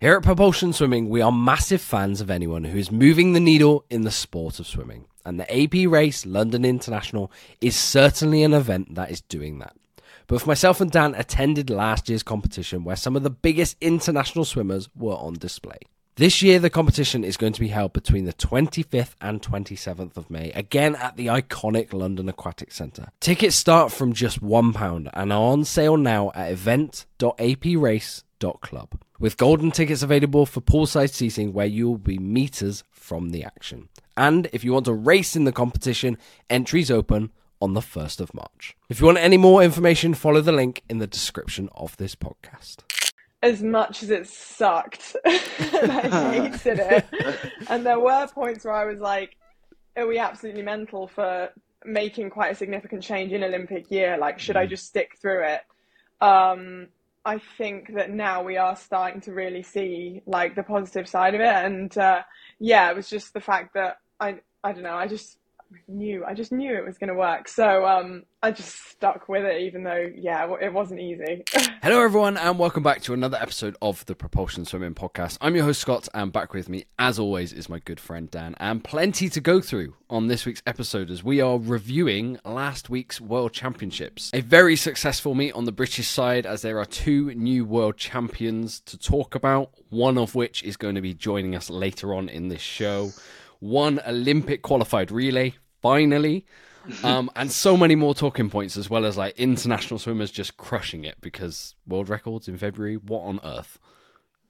Here at Propulsion Swimming, we are massive fans of anyone who is moving the needle in the sport of swimming. And the AP race, London International, is certainly an event that is doing that. Both myself and Dan attended last year's competition where some of the biggest international swimmers were on display. This year, the competition is going to be held between the 25th and 27th of May, again at the iconic London Aquatic Centre. Tickets start from just £1 and are on sale now at event.aprace.club, with golden tickets available for poolside seating where you will be meters from the action. And if you want to race in the competition, entries open on the 1st of March. If you want any more information, follow the link in the description of this podcast as much as it sucked I hated it. And there were points where I was like, are we absolutely mental for making quite a significant change in Olympic year? Like, should I just stick through it? Um, I think that now we are starting to really see like the positive side of it. And uh, yeah, it was just the fact that I, I don't know, I just knew I just knew it was going to work. So um, I just stuck with it, even though yeah, it wasn't easy. Hello, everyone, and welcome back to another episode of the Propulsion Swimming Podcast. I'm your host Scott, and back with me, as always, is my good friend Dan, and plenty to go through on this week's episode as we are reviewing last week's World Championships. A very successful meet on the British side, as there are two new world champions to talk about. One of which is going to be joining us later on in this show one Olympic qualified relay, finally. um, and so many more talking points as well as like international swimmers just crushing it because world records in February. What on earth?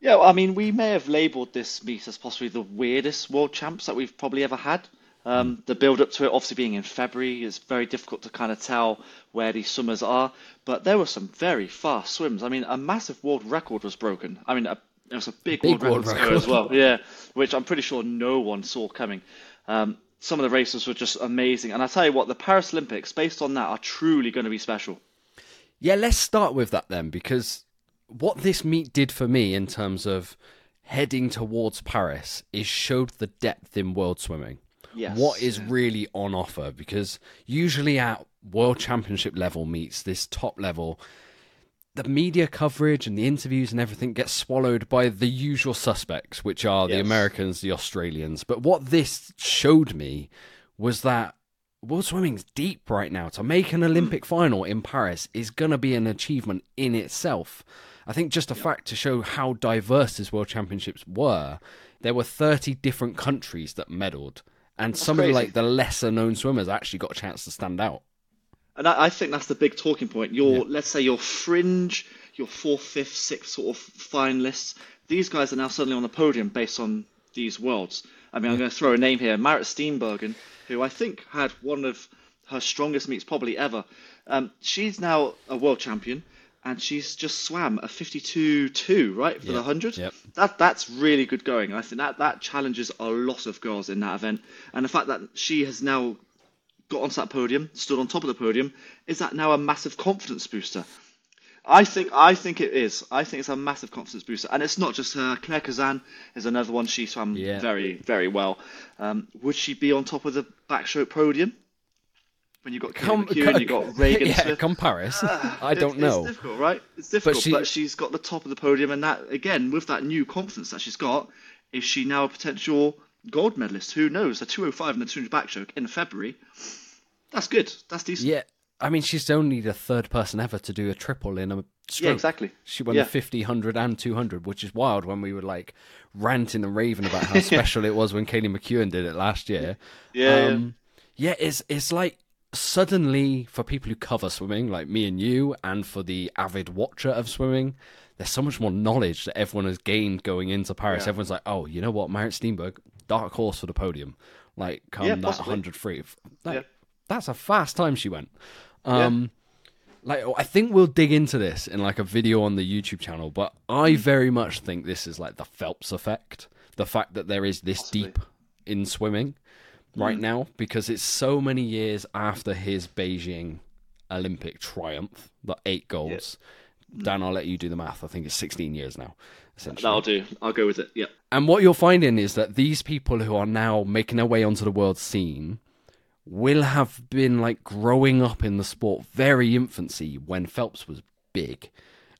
Yeah, well, I mean, we may have labelled this meet as possibly the weirdest world champs that we've probably ever had. Um, mm. The build up to it, obviously being in February, is very difficult to kind of tell where these swimmers are. But there were some very fast swims. I mean, a massive world record was broken. I mean, a, it was a big, big world, world record as well. Yeah, which I'm pretty sure no one saw coming. Um, some of the races were just amazing. And I tell you what, the Paris Olympics, based on that, are truly going to be special. Yeah, let's start with that then, because what this meet did for me in terms of heading towards Paris is showed the depth in world swimming. Yes. What is really on offer? Because usually at world championship level meets, this top level, the media coverage and the interviews and everything gets swallowed by the usual suspects, which are yes. the Americans, the Australians. But what this showed me was that world swimming's deep right now. To make an Olympic mm. final in Paris is going to be an achievement in itself. I think just a fact to show how diverse these world championships were, there were 30 different countries that medaled. And That's some crazy. of like the lesser known swimmers actually got a chance to stand out and I, I, think that's the big talking point. Your yeah. let's say your fringe, your fourth, fifth, sixth sort of finalists. These guys are now suddenly on the podium based on these worlds. I mean, I'm going to throw a name here, Marit Steenbergen, who I think had one of her strongest meets probably ever. Um, she's now a world champion, and she's just swam a 52-2, right, for yep. the 100. Yep. That that's really good going. I think that that challenges a lot of girls in that event, and the fact that she has now got onto that podium, stood on top of the podium, is that now a massive confidence booster? I think I think it is. I think it's a massive confidence booster, and it's not just her. Claire Curzan is another one. She swam yeah. very very well. Um, would she be on top of the backstroke podium? When you got Kaylee McKeown, you got Regan yeah, Smith. come Paris. Uh, I don't it's, know. It's difficult, right? It's difficult, but, she, but she's got the top of the podium, and that again with that new confidence that she's got, is she now a potential gold medalist? Who knows? A 205 and a 200 backstroke in February. That's good. That's decent. Yeah. I mean, she's only the third person ever to do a triple in a stroke. Yeah, exactly. She won yeah. the 50, 100, and 200, which is wild when we were like ranting and raving about how special it was when Kaylee McKeown did it last year. Yeah. Um, yeah. yeah, it's, it's like suddenly for people who cover swimming, like me and you, and for the avid watcher of swimming, there's so much more knowledge that everyone has gained going into Paris. Yeah. Everyone's like, oh, you know what, Marit Steenberg, dark horse for the podium. Like, come yeah, that 100 free. Like, yeah that's a fast time she went. Um, yeah. Like I think we'll dig into this in like a video on the YouTube channel, but I mm. very much think this is like the Phelps effect. The fact that there is this Possibly. deep in swimming right mm. now because it's so many years after his Beijing Olympic triumph, the eight golds. Yeah. Dan, I'll let you do the math. I think it's 16 years now. Essentially, that'll do. I'll go with it. Yeah. And what you're finding is that these people who are now making their way onto the world scene will have been like growing up in the sport very infancy when Phelps was big.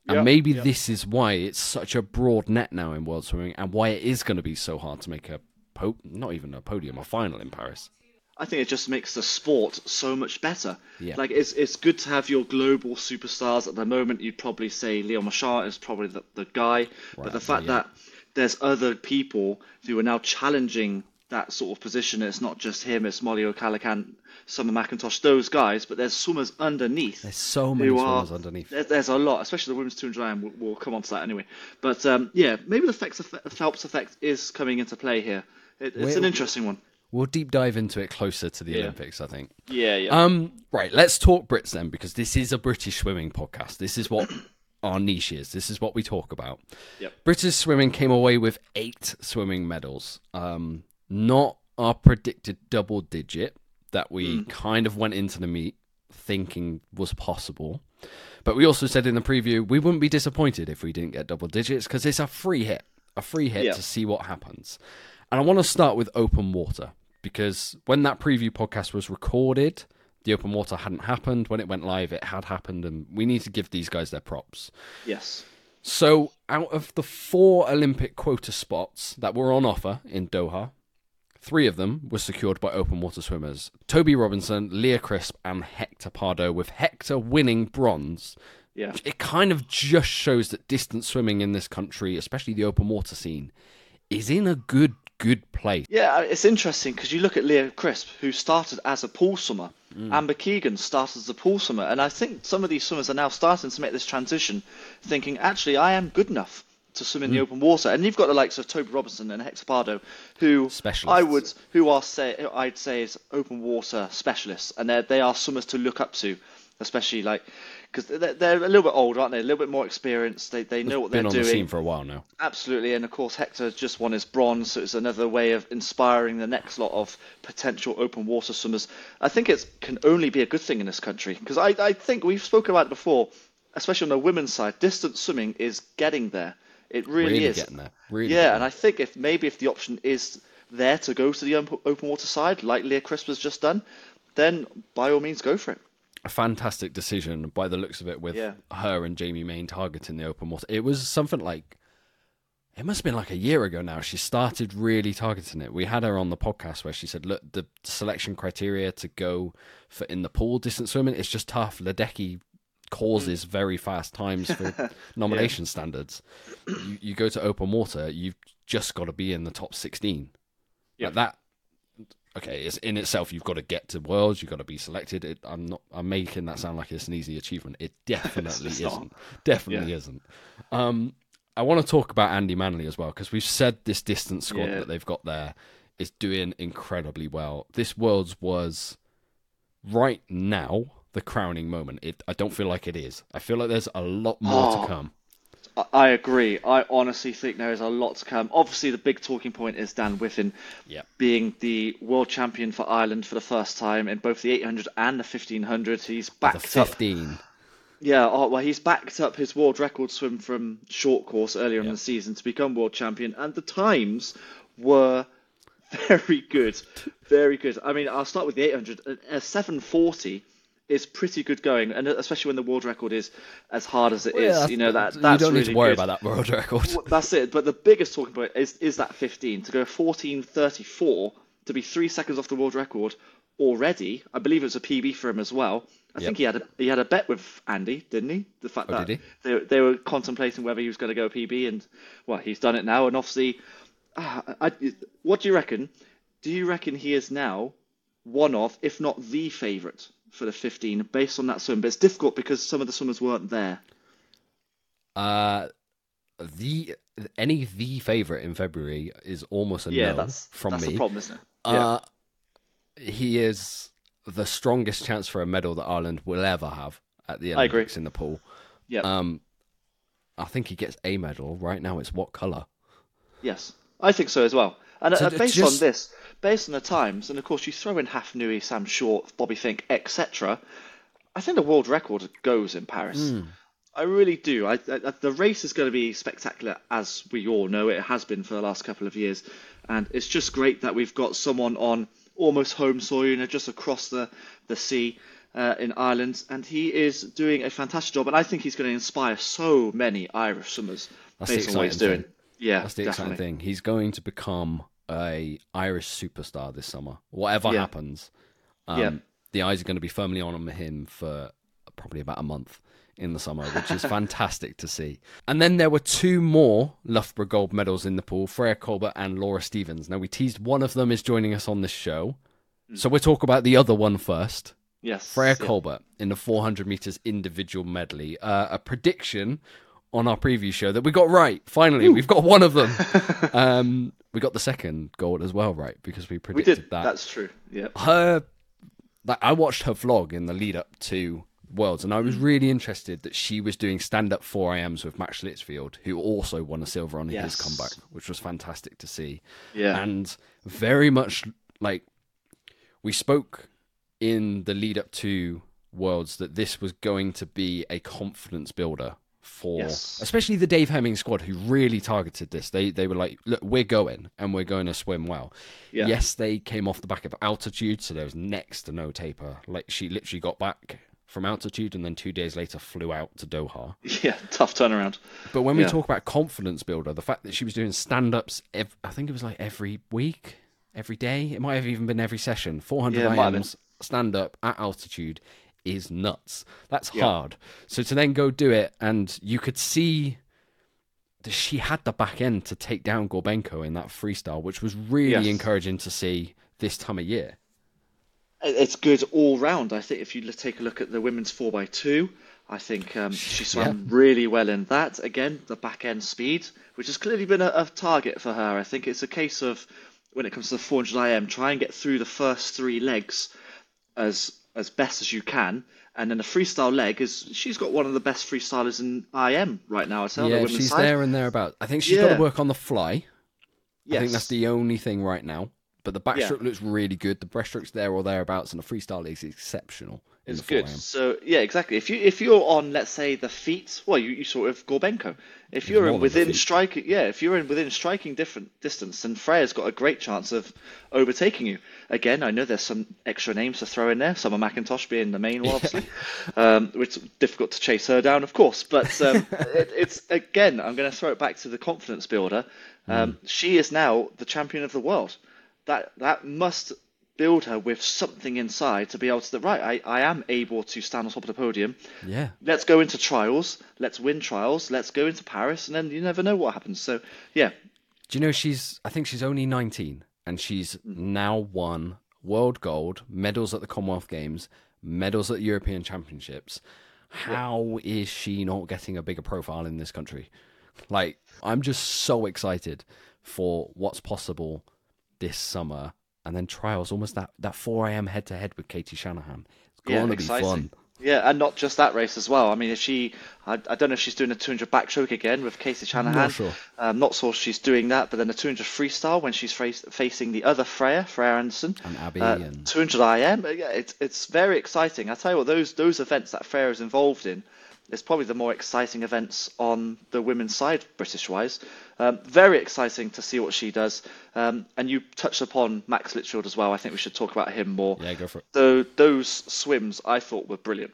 And Yep, maybe yep. this is why it's such a broad net now in world swimming, and why it is going to be so hard to make a po- not even a podium, a final in Paris. I think it just makes the sport so much better. Yeah. Like it's it's good to have your global superstars. At the moment, you'd probably say Leo Marchand is probably the, the guy, but the fact yeah. that there's other people who are now challenging that sort of position. It's not just him. It's Mollie O'Callaghan, Summer McIntosh, those guys. But there's swimmers underneath. There's so many swimmers are- underneath. There, there's a lot, especially the women's 200 iron. We'll, we'll come on to that anyway. But um, yeah, maybe the Phelps effect, Phelps effect is coming into play here. It, it's Wait, an interesting one. We'll deep dive into it closer to the Yeah. Olympics, I think. Yeah, yeah. Um, right, let's talk Brits then, because this is a British swimming podcast. This is what our niche is. This is what we talk about. Yep. British swimming came away with eight swimming medals. Um, not our predicted double digit that we hmm. kind of went into the meet thinking was possible. But we also said in the preview we wouldn't be disappointed if we didn't get double digits because it's a free hit, a free hit Yeah. to see what happens. And I want to start with open water because when that preview podcast was recorded, the open water hadn't happened. When it went live, it had happened, and we need to give these guys their props. yes. So, out of the four Olympic quota spots that were on offer in Doha, three of them were secured by open water swimmers Toby Robinson, Leah Crisp, and Hector Pardo, with Hector winning bronze. Yeah. It kind of just shows that distance swimming in this country, especially the open water scene, is in a good, good place. Yeah, it's interesting because you look at Leah Crisp, who started as a pool swimmer. Mm. Amber Keegan started as a pool swimmer. And I think some of these swimmers are now starting to make this transition, thinking, actually, I am good enough to swim in the hmm. open water. And you've got the likes of Toby Robinson and Hector Pardo, who Specialists. I would, who are say, I'd say is open water specialists, and they they are swimmers to look up to, especially like because they're, they're a little bit older, aren't they? A little bit more experienced. They they know what they're doing. Been on the scene for a while now. Absolutely, and of course Hector just won his bronze, so it's another way of inspiring the next lot of potential open water swimmers. I think it can only be a good thing in this country because I, I think we've spoken about it before, especially on the women's side. Distance swimming is getting there. It really, Really is. getting there. Really yeah, getting and I think if maybe if the option is there to go to the open water side, like Leah Crisp has just done, then by all means go for it. a fantastic decision by the looks of it with Yeah. her and Jamie Main targeting the open water. It was something like it must have been like a year ago now. She started really targeting it. We had her on the podcast where she said, "Look, the selection criteria to go for in the pool distance swimming is just tough. Ledecky causes very fast times for nomination standards. You, you go to open water, you've just got to be in the top sixteen. Yeah. Like that okay, it's in itself you've got to get to worlds, you've got to be selected. It, I'm not I'm making that sound like it's an easy achievement. It definitely isn't. not. Definitely Yeah. isn't. Um, I want to talk about Andy Manley as well because we've said this distance squad Yeah. that they've got there is doing incredibly well. This world's was right now the crowning moment. It I don't feel like it is. I feel like there's a lot more Oh. to come. I- agree. I honestly think there is a lot to come. Obviously, the big talking point is Dan Wiffen being the world champion for Ireland for the first time in both the 800 and the 1500. He's The backed up. 15. Yeah, oh, well, he's backed up his world record swim from short course earlier in the season to become world champion, and the times were very good, very good. I mean, I'll start with the 800. A- A 740 is pretty good going, and especially when the world record is as hard as it is. Yeah, you know that you that's don't need really to worry good. about that world record. That's it. But the biggest talking point is is that 15 to go 14:34 to be three seconds off the world record already. I believe it was a PB for him as well. I think he had a he had a bet with Andy, didn't he? The fact Oh, that they they were contemplating whether he was going to go PB, and well, he's done it now. And obviously, ah, I, what do you reckon? Do you reckon he is now one of, if not the favourite for the 15 based on that swim? But it's difficult because some of the swimmers weren't there. Uh, the any the favorite in February is almost a Yeah, no that's from that's me. the problem, isn't it? Uh, he is the strongest chance for a medal that Ireland will ever have at the I agree. Olympics in the pool. yeah. Um, I think he gets a medal. Right now, it's what color? Yes, I think so as well. And So uh, based just- on this, based on the times, and of course you throw in Hafnaoui, Sam Short, Bobby Finke, etc. I think the world record goes in Paris. Hmm. I really do. I, I, the race is going to be spectacular, as we all know it has been for the last couple of years, and it's just great that we've got someone on almost home soil, you know, just across the the sea. uh, in Ireland, and he is doing a fantastic job. And I think he's going to inspire so many Irish swimmers That's based on what he's doing. Thing. Yeah, that's the definitely. exciting thing. He's going to become a Irish superstar this summer. Whatever yeah. happens, um, yeah. the eyes are going to be firmly on him for probably about a month in the summer, which is fantastic to see. And then there were two more Loughborough gold medals in the pool Freya Colbert and Laura Stephens. Now, we teased one of them is joining us on this show. So we'll talk about the other one first. Yes. Freya yeah. Colbert in the 400 meters individual medley. Uh, a prediction on our preview show that we got right. Finally, Ooh. we've got one of them. um, we got the second gold as well right because we predicted we did. that. That's true. Yeah. Her, like, I watched her vlog in the lead up to Worlds, and I was really interested that she was doing stand up 4 IMs with Max Litchfield, who also won a silver on yes. his comeback, which was fantastic to see. Yeah. And very much like we spoke in the lead up to Worlds that this was going to be a confidence builder for yes. especially the Dave Hemming squad who really targeted this. They they were like, look, we're going and we're going to swim well. Yeah. Yes, they came off the back of altitude, so there was next to no taper. Like she literally got back from altitude and then two days later flew out to Doha. Yeah, tough turnaround. But when we Yeah. talk about confidence builder, the fact that she was doing stand ups, ev- I think it was like every week, every day. It might have even been every session. 400 Yeah, it might have been. IMs stand up at altitude is nuts. That's Yeah. hard. So to then go do it, and you could see that she had the back end to take down Gorbenko in that freestyle, which was really Yes. encouraging to see this time of year. It's good all round. I think if you take a look at the women's 4x2, I think um, she swam really well in that. Again, the back end speed, which has clearly been a, a target for her. I think it's a case of when it comes to the 400 IM, try and get through the first three legs as as best as you can. And then the freestyle leg is she's got one of the best freestylers in IM right now. I'd say the yeah, she's side. there and thereabouts. I think she's got to work on the fly. I think that's the only thing right now. But the Yeah. backstroke looks really good. The breaststroke's there or thereabouts, and the freestyle is exceptional. It's good. So yeah, exactly. If you if you're on, let's say the feet, well, you, you sort of Gorbenko. If you're in within striking, yeah, if you're in within striking different distance, then Freya's got a great chance of overtaking you. Again, I know there's some extra names to throw in there. Summer McIntosh being the main one, obviously, um, which difficult to chase her down, of course. But um, it, it's again, I'm going to throw it back to the confidence builder. Um, She is now the champion of the world. That that must build her with something inside to be able to right I, I am able to stand on top of the podium Yeah. let's go into trials let's win trials let's go into paris and then you never know what happens so yeah Do you know she's? I think she's only 19, and she's mm. now won world gold medals at the Commonwealth Games, medals at European Championships. How is she not getting a bigger profile in this country? Like, I'm just so excited for what's possible this summer, and then trials. Almost that that 4 IM head to head with Katie Shanahan. It's yeah going to be exciting. fun. yeah and not just that race as well i mean if she i, I don't know if she's doing a 200 backstroke again with katie shanahan sure. i'm not sure she's doing that but then the 200 freestyle when she's face, facing the other freya freya anderson And Abby uh, and 200 IM. Yeah, it's it's very exciting. I tell you what, those those events that Freya is involved in, it's probably the more exciting events on the women's side, British wise. Um, very exciting to see what she does. Um, and you touched upon Max Litchfield as well. I think we should talk about him more. yeah, go for it. So those swims I thought were brilliant.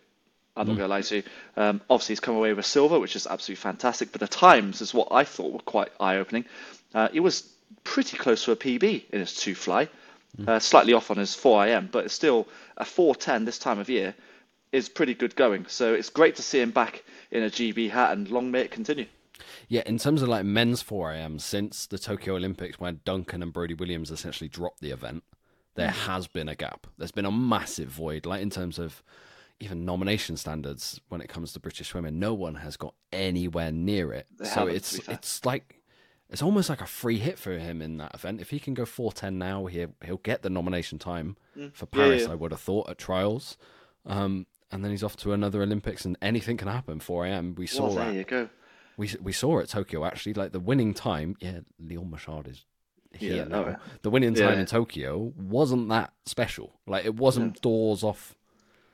I'm not going to lie to you. Um, obviously, he's come away with silver, which is absolutely fantastic. But the times is what I thought were quite eye-opening. Uh, he was pretty close to a PB in his two fly, uh, slightly off on his 4 IM, but it's still a 410 this time of year is pretty good going. So it's great to see him back in a GB hat, and long may it continue. Yeah, in terms of like men's 4IM, since the Tokyo Olympics, when Duncan and Brodie Williams essentially dropped the event, there has been a gap. There's been a massive void, like in terms of even nomination standards when it comes to British swimming. No one has got anywhere near it. They so it's it's like it's almost like a free hit for him in that event. If he can go 410 now, he'll he'll get the nomination time for Mm. Yeah, Paris. yeah. I would have thought at trials. Um, and then he's off to another Olympics, and anything can happen. 4 IM We saw Well, that there you go. We we saw at Tokyo actually, like the winning time. Yeah, Leon Marchand is here Yeah, now. oh, yeah. The winning time Yeah. in Tokyo wasn't that special. Like it wasn't doors off.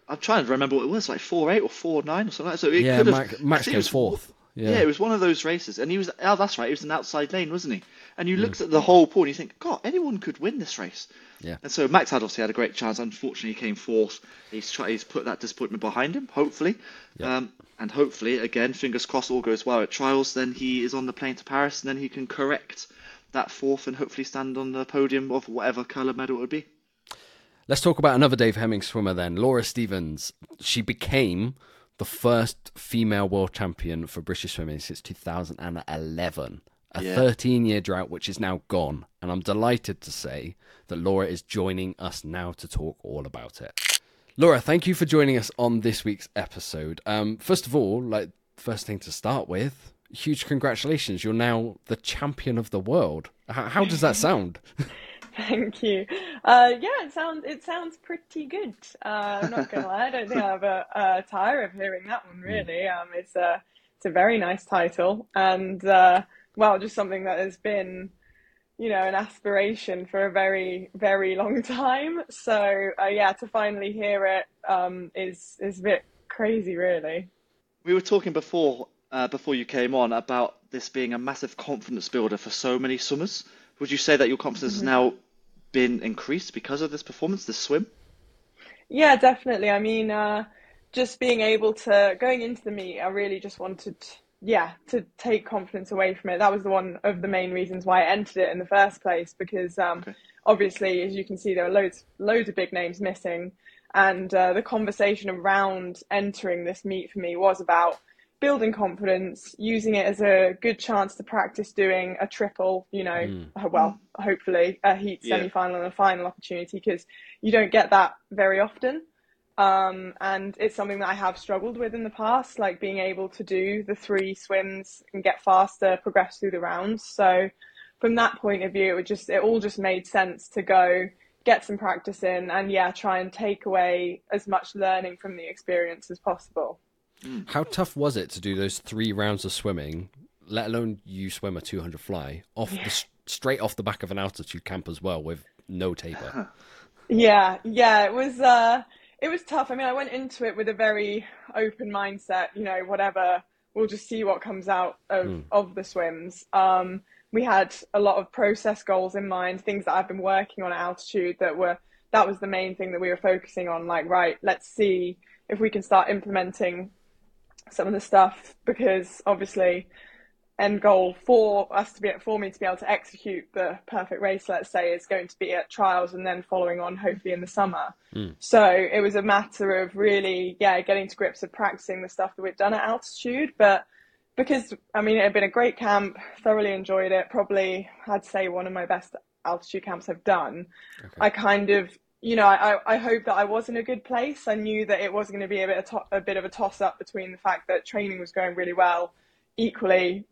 I'm trying to remember what it was, like four eight or four nine or something like that. So it yeah, could have, Max, Max goes was- fourth. Yeah. yeah. it was one of those races, and he was. Oh, that's right. He was an outside lane, wasn't he? And you looked at the whole pool, and you think, God, anyone could win this race. Yeah. And so Max had obviously had a great chance. Unfortunately, he came fourth. He's tried. He's put that disappointment behind him. Hopefully, Yeah. um, and hopefully, again, fingers crossed, all goes well at trials. Then he is on the plane to Paris, and then he can correct that fourth, and hopefully stand on the podium of whatever colour medal it would be. Let's talk about another Dave Hemming swimmer then, Laura Stephens. She became the first female world champion for British swimming since 2011. A Yeah. 13 year drought which is now gone. And I'm delighted to say that Laura is joining us now to talk all about it. Laura, thank you for joining us on this week's episode. Um, first of all, like first thing to start with, huge congratulations. You're now the champion of the world. How, how does that sound? Thank you. Uh, yeah, it sounds it sounds pretty good. Uh, I'm not gonna lie, I don't think I've a, a tire of hearing that one really. Um, it's a it's a very nice title, and uh, well, just something that has been, you know, an aspiration for a very very long time. So uh, yeah, to finally hear it um, is is a bit crazy, really. We were talking before uh, before you came on about this being a massive confidence builder for so many swimmers. Would you say that your confidence has now been increased because of this performance, this swim? Yeah, definitely. I mean, uh, just being able to going into the meet, I really just wanted, yeah, to take confidence away from it. That was the one of the main reasons why I entered it in the first place. Because um, Okay. obviously, as you can see, there are loads, loads of big names missing, and uh, the conversation around entering this meet for me was about building confidence, using it as a good chance to practice doing a triple. You know, uh, well, hopefully a heat Yeah. semi-final and a final opportunity because you don't get that very often. Um, and it's something that I have struggled with in the past, like being able to do the three swims and get faster, progress through the rounds. So from that point of view, it would just, it all just made sense to go get some practice in and yeah, try and take away as much learning from the experience as possible. How tough was it to do those three rounds of swimming, let alone you swim a 200 fly, off the, straight off the back of an altitude camp as well with no taper? Yeah, yeah, it was uh it was tough. I mean, I went into it with a very open mindset, you know, whatever, we'll just see what comes out of of the swims. Um we had a lot of process goals in mind, things that I've been working on at altitude that were that was the main thing that we were focusing on like right, let's see if we can start implementing some of the stuff because obviously end goal for us to be for me to be able to execute the perfect race let's say is going to be at trials and then following on hopefully in the summer. Hmm. So it was a matter of really yeah getting to grips with practicing the stuff that we've done at altitude. But because i mean it had been a great camp thoroughly enjoyed it probably i'd say one of my best altitude camps i've done. I kind of you know, I, I hope that I was in a good place. I knew that it was going to be a bit, of to- a bit of a toss up between the fact that training was going really well. Equally,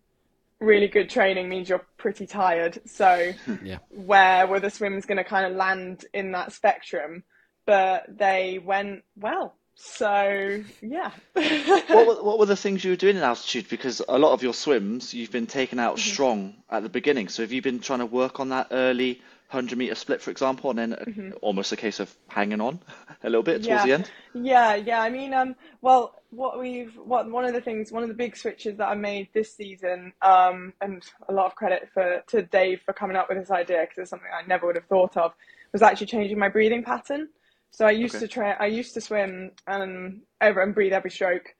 really good training means you're pretty tired. So, hmm. Yeah. where were the swims going to kind of land in that spectrum? But they went well. So, yeah. what were, what were the things you were doing in altitude? Because a lot of your swims, you've been taken out strong at the beginning. So have you been trying to work on that early 100 meter split, for example, and then uh, almost a case of hanging on a little bit towards the end? Yeah, yeah. I mean, um, well, what we've, what one of the things, one of the big switches that I made this season, um, and a lot of credit for to Dave for coming up with this idea because it's something I never would have thought of, was actually changing my breathing pattern. So I used Okay. to try, I used to swim and over and breathe every stroke,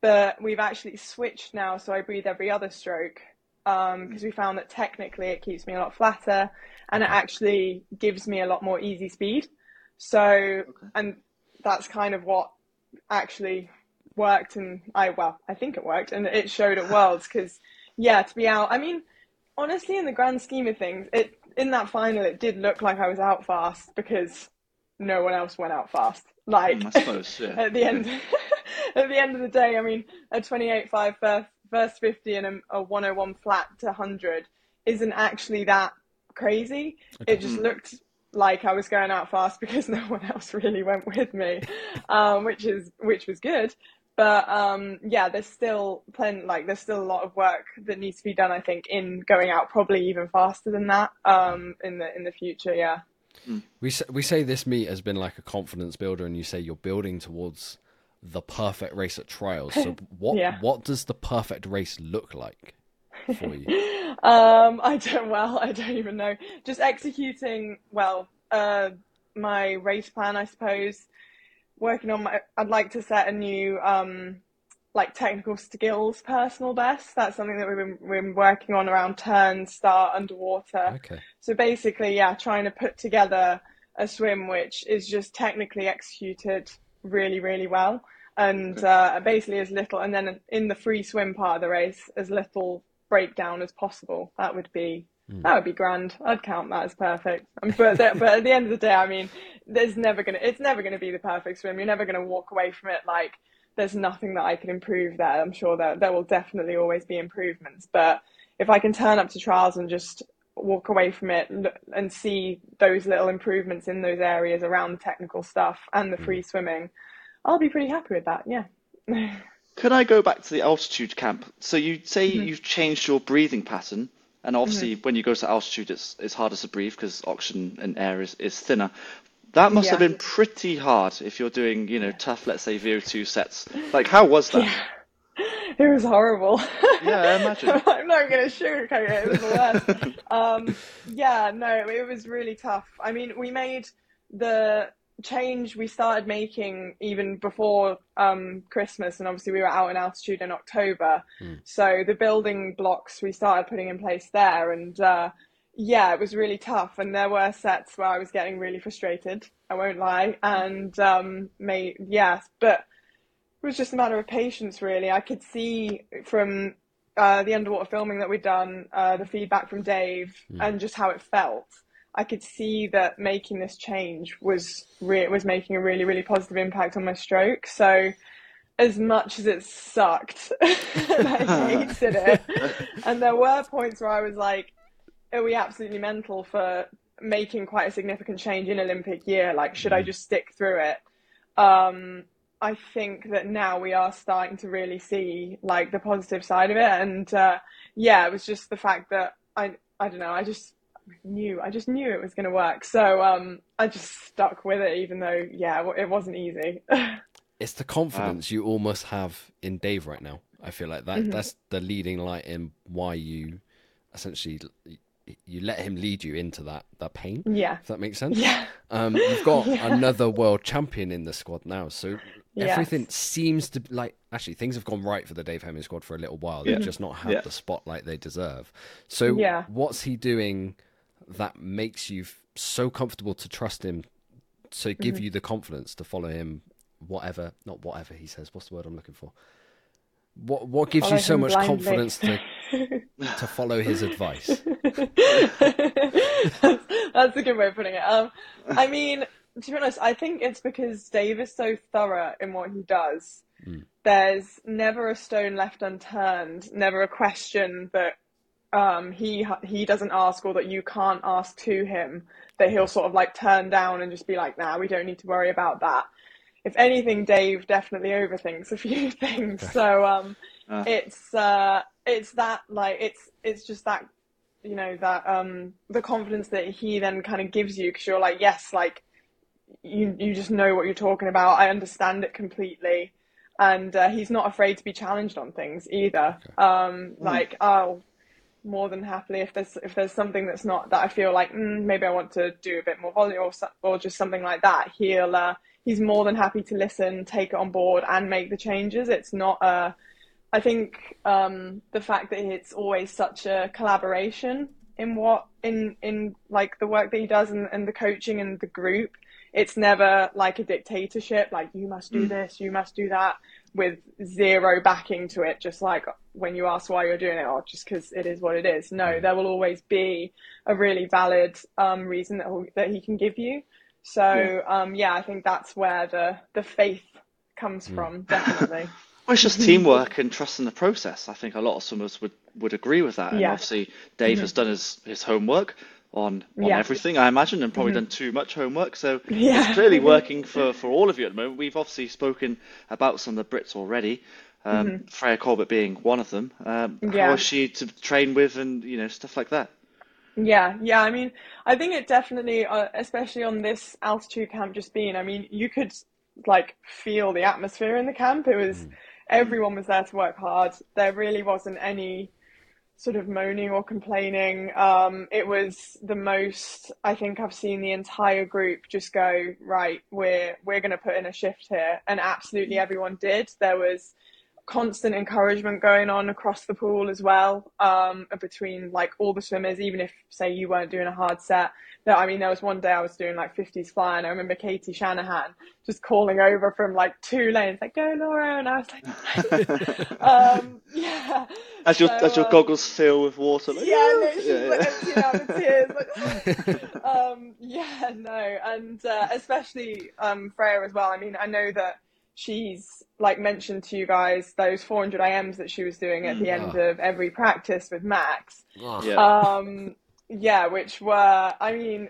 but we've actually switched now. So I breathe every other stroke um, hmm. because we found that technically it keeps me a lot flatter and it actually gives me a lot more easy speed. So, and that's kind of what actually worked. And I, well, I think it worked and it showed at Worlds because, yeah, to be out, I mean, honestly, in the grand scheme of things, it, in that final, it did look like I was out fast because no one else went out fast. Like, Mm, I suppose, yeah. at the end at the end of the day, I mean, a 28.5 first, first 50 and a, a 101 flat to 100 isn't actually that crazy. It just looked like I was going out fast because no one else really went with me, um, which is which was good. But um, yeah, there's still plenty. Like there's still a lot of work that needs to be done. I think in going out probably even faster than that um, in the in the future. Yeah. We say, we say this meet has been like a confidence builder, and you say you're building towards the perfect race at trials. So what Yeah. what does the perfect race look like for you? Um, I don't, well, I don't even know. Just executing, well, uh, my race plan, I suppose. Working on my, I'd like to set a new, um, like technical skills personal best. That's something that we've been, we've been working on around turn, start, underwater. Okay. So basically, yeah, trying to put together a swim which is just technically executed really, really well. And uh, basically as little, and then in the free swim part of the race, as little breakdown as possible. That would be that would be grand. I'd count that as perfect. But but at the end of the day, I mean, there's never gonna it's never gonna be the perfect swim. You're never gonna walk away from it like there's nothing that I can improve there. I'm sure that there will definitely always be improvements. But if I can turn up to trials and just walk away from it and see those little improvements in those areas around the technical stuff and the free swimming, I'll be pretty happy with that. Yeah. Could I go back to the altitude camp? So you say Mm-hmm. you've changed your breathing pattern, and obviously when you go to altitude, it's it's harder to breathe because oxygen in air is, is thinner. That must have been pretty hard if you're doing, you know, tough, let's say VO2 sets. Like, how was that? It was horrible. Yeah, I imagine. I'm not going to sugarcoat it. It was the worst. um, yeah, no, it was really tough. I mean, we made the change we started making even before um, Christmas, and obviously we were out in altitude in October. So the building blocks we started putting in place there, and uh, yeah, it was really tough. And there were sets where I was getting really frustrated. I won't lie, and um, made yes, but it was just a matter of patience, really. I could see from uh, the underwater filming that we'd done, uh, the feedback from Dave, and just how it felt. I could see that making this change was re- was making a really, really positive impact on my stroke. So, as much as it sucked, and I hated it, and there were points where I was like, "Are we absolutely mental for making quite a significant change in Olympic year? Like, should I just stick through it?" Um, I think that now we are starting to really see like the positive side of it, and uh, yeah, it was just the fact that I I don't know I just knew I just knew it was going to work, so um, I just stuck with it, even though yeah, it wasn't easy. It's the confidence you almost have in Dave right now. I feel like that Mm-hmm. that's the leading light in why you essentially you let him lead you into that that pain. yeah, If that makes sense. yeah, Um, you've got another world champion in the squad now, so Yes. everything seems to like actually things have gone right for the Dave Hemming squad for a little while. They've Yeah. just not had Yeah. the spotlight they deserve. So Yeah. what's he doing that makes you so comfortable to trust him to give Mm-hmm. you the confidence to follow him whatever not whatever he says, what's the word I'm looking for? What what gives Follow you so much blindly. confidence to to follow his advice? that's, that's a good way of putting it. Um, I mean, to be honest, I think it's because Dave is so thorough in what he does. There's never a stone left unturned, never a question that um, he he doesn't ask or that you can't ask to him that he'll sort of like turn down and just be like, "Nah, we don't need to worry about that." If anything, Dave definitely overthinks a few things. So um, Ah. it's uh, it's that like it's it's just that you know that um the confidence that he then kind of gives you because you're like yes like you you just know what you're talking about. I understand it completely. And uh, he's not afraid to be challenged on things either. Um like i'll more than happily if there's if there's something that's not that i feel like mm, maybe i want to do a bit more volume or, or just something like that he'll uh, he's more than happy to listen take it on board and make the changes it's not a I think um, the fact that it's always such a collaboration in what in in like the work that he does and, and the coaching and the group, it's never like a dictatorship. Like you must do this, you must do that, with zero backing to it. Just like when you ask why you're doing it, or just because it is what it is. No, there will always be a really valid um, reason that that he can give you. So um, yeah, I think that's where the the faith comes from, definitely. Well, it's just teamwork and trust in the process. I think a lot of swimmers would, would agree with that. And Yeah. obviously, Dave has done his, his homework on, on Yeah. everything, I imagine, and probably done too much homework. So Yeah. it's clearly working for, for all of you at the moment. We've obviously spoken about some of the Brits already, um, Freya Colbert being one of them. Um, Yeah. How is she to train with and, you know, stuff like that? Yeah, yeah. I mean, I think it definitely, uh, especially on this altitude camp just being, I mean, you could like feel the atmosphere in the camp. It was mm. everyone was there to work hard. There really wasn't any sort of moaning or complaining. Um, it was the most I think I've seen the entire group just go right. We're we're going to put in a shift here, and absolutely mm. everyone did. There was constant encouragement going on across the pool as well um, between like all the swimmers even if say you weren't doing a hard set that I mean there was one day I was doing like 50s fly and I remember Katie Shanahan just calling over from like two lanes like go Laura and I was like um, yeah. As your so, as your um, goggles fill with water like, yeah, yeah, like emptying out the tears like, um, yeah no and uh, especially um, Freya as well. I mean I know that she's like mentioned to you guys those 400 IMs that she was doing at the mm. end of every practice with Max. Yeah. Um, yeah, which were, I mean,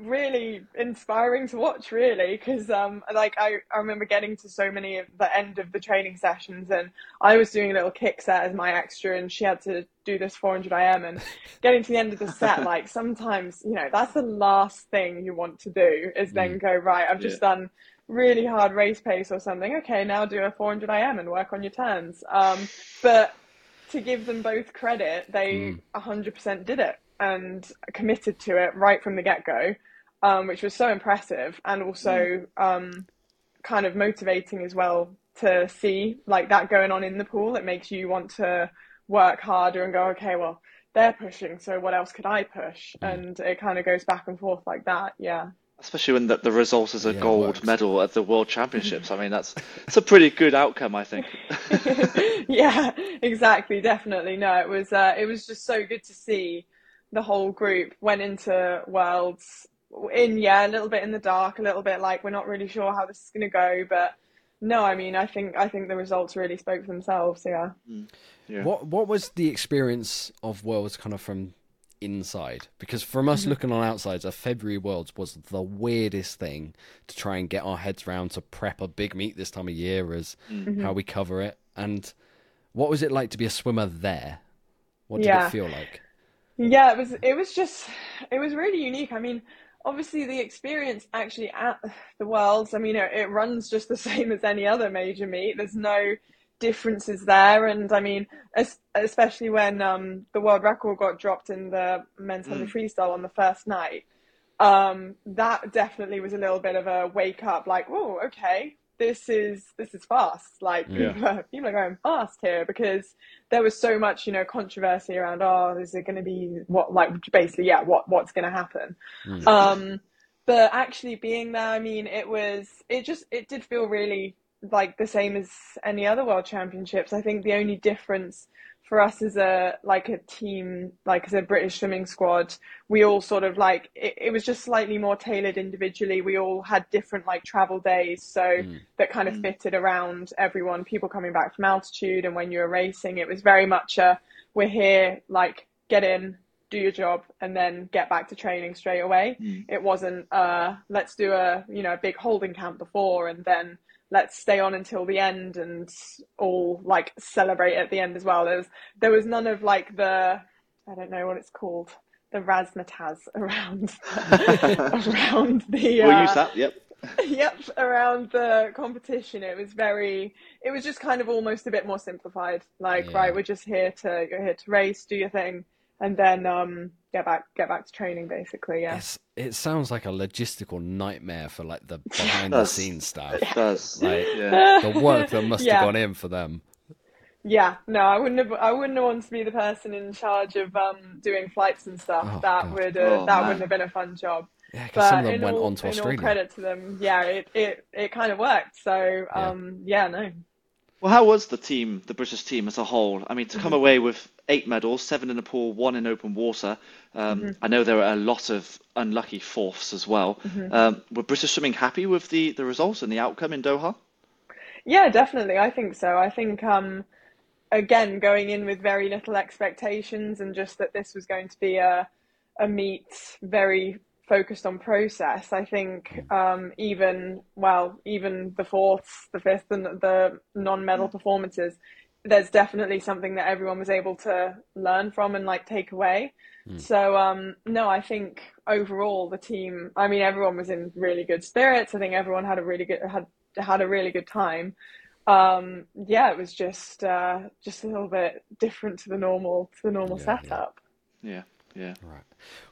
really inspiring to watch really because um like I, I remember getting to so many of the end of the training sessions and I was doing a little kick set as my extra and she had to do this 400 IM and getting to the end of the set like sometimes you know that's the last thing you want to do is then mm. go right I've just yeah. done really hard race pace or something, okay, now do a 400 IM and work on your turns. Um, but to give them both credit, they mm. 100% did it and committed to it right from the get go, um, which was so impressive and also mm. um, kind of motivating as well to see like that going on in the pool. It makes you want to work harder and go, okay, well, they're pushing, so what else could I push? Mm. And it kind of goes back and forth like that. Yeah especially when the, the result is a yeah, gold medal at the World Championships. I mean, that's it's a pretty good outcome, I think. yeah, exactly, definitely. No, it was uh, it was just so good to see the whole group went into Worlds in yeah a little bit in the dark, a little bit like we're not really sure how this is going to go, but no, I mean, I think I think the results really spoke for themselves. Yeah. Mm. yeah. What What was the experience of Worlds kind of from inside because from us mm-hmm. looking on outsides, a February Worlds was the weirdest thing to try and get our heads around to prep a big meet this time of year as mm-hmm. how we cover it. And what was it like to be a swimmer there? What did yeah. it feel like? Yeah, it was. It was just. It was really unique. I mean, obviously the experience actually at the Worlds. I mean, it, it runs just the same as any other major meet. There's no differences there. And I mean, especially when um, the world record got dropped in the men's mm. freestyle on the first night, um, that definitely was a little bit of a wake up. Like, oh, okay, this is this is fast. Like yeah. people, are, people are going fast here because there was so much, you know, controversy around. Oh, is it going to be what? Like basically, yeah, what what's going to happen? Mm. Um, but actually being there, I mean, it was it just it did feel really like the same as any other world championships. I think the only difference for us as a like a team, like as a British swimming squad, we all sort of like it, it was just slightly more tailored individually. We all had different like travel days, so mm. that kind of mm. fitted around everyone. People coming back from altitude, and when you were racing, it was very much a we're here, like get in, do your job and then get back to training straight away. Mm. It wasn't uh, let's do a you know a big holding camp before and then let's stay on until the end and all like celebrate at the end as well. There was there was none of like the I don't know what it's called the razzmatazz around around the. Uh, we'll use that. Yep. yep, around the competition, it was very. It was just kind of almost a bit more simplified. Like, yeah. right, we're just here to you're here to race, do your thing, and then um, get back get back to training basically yeah it's, it sounds like a logistical nightmare for like the behind the scenes stuff it does like yeah. the work that must yeah. have gone in for them yeah no i wouldn't have i wouldn't have wanted to be the person in charge of um doing flights and stuff oh, that God. would uh, oh, that man. wouldn't have been a fun job yeah, because some of them went all, on to Australia. In all credit to them, yeah, it, it, it kind of worked. So, um, yeah. yeah, no. Well, how was the team, the British team as a whole? I mean, to come mm-hmm. away with eight medals, seven in a pool, one in open water. Um, mm-hmm. I know there were a lot of unlucky fourths as well. Mm-hmm. Um, were British swimming happy with the, the results and the outcome in Doha? Yeah, definitely. I think so. I think, um, again, going in with very little expectations and just that this was going to be a, a meet very focused on process. I think um, even well, even the fourth, the fifth, and the non-medal performances, there's definitely something that everyone was able to learn from and like take away. Mm. So um, no, I think overall the team. I mean, everyone was in really good spirits. I think everyone had a really good had had a really good time. Um, yeah, it was just uh, just a little bit different to the normal to the normal yeah, setup. Yeah. yeah, Right.